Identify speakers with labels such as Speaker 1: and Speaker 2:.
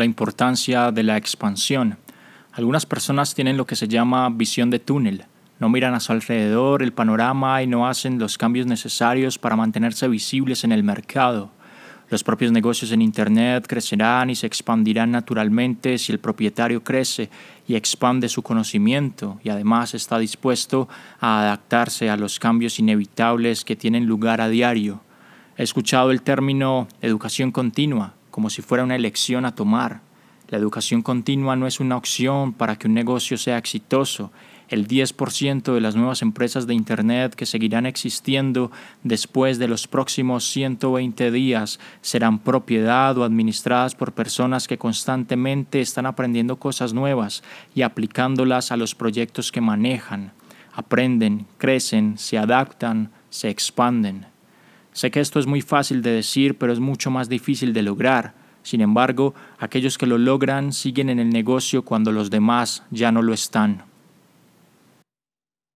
Speaker 1: la importancia de la expansión. Algunas personas tienen lo que se llama visión de túnel. No miran a su alrededor el panorama y no hacen los cambios necesarios para mantenerse visibles en el mercado. Los propios negocios en Internet crecerán y se expandirán naturalmente si el propietario crece y expande su conocimiento y además está dispuesto a adaptarse a los cambios inevitables que tienen lugar a diario. He escuchado el término educación continua como si fuera una elección a tomar. La educación continua no es una opción para que un negocio sea exitoso, el 10% de las nuevas empresas de Internet que seguirán existiendo después de los próximos 120 días serán propiedad o administradas por personas que constantemente están aprendiendo cosas nuevas y aplicándolas a los proyectos que manejan. Aprenden, crecen, se adaptan, se expanden. Sé que esto es muy fácil de decir, pero es mucho más difícil de lograr. Sin embargo, aquellos que lo logran siguen en el negocio cuando los demás ya no lo están.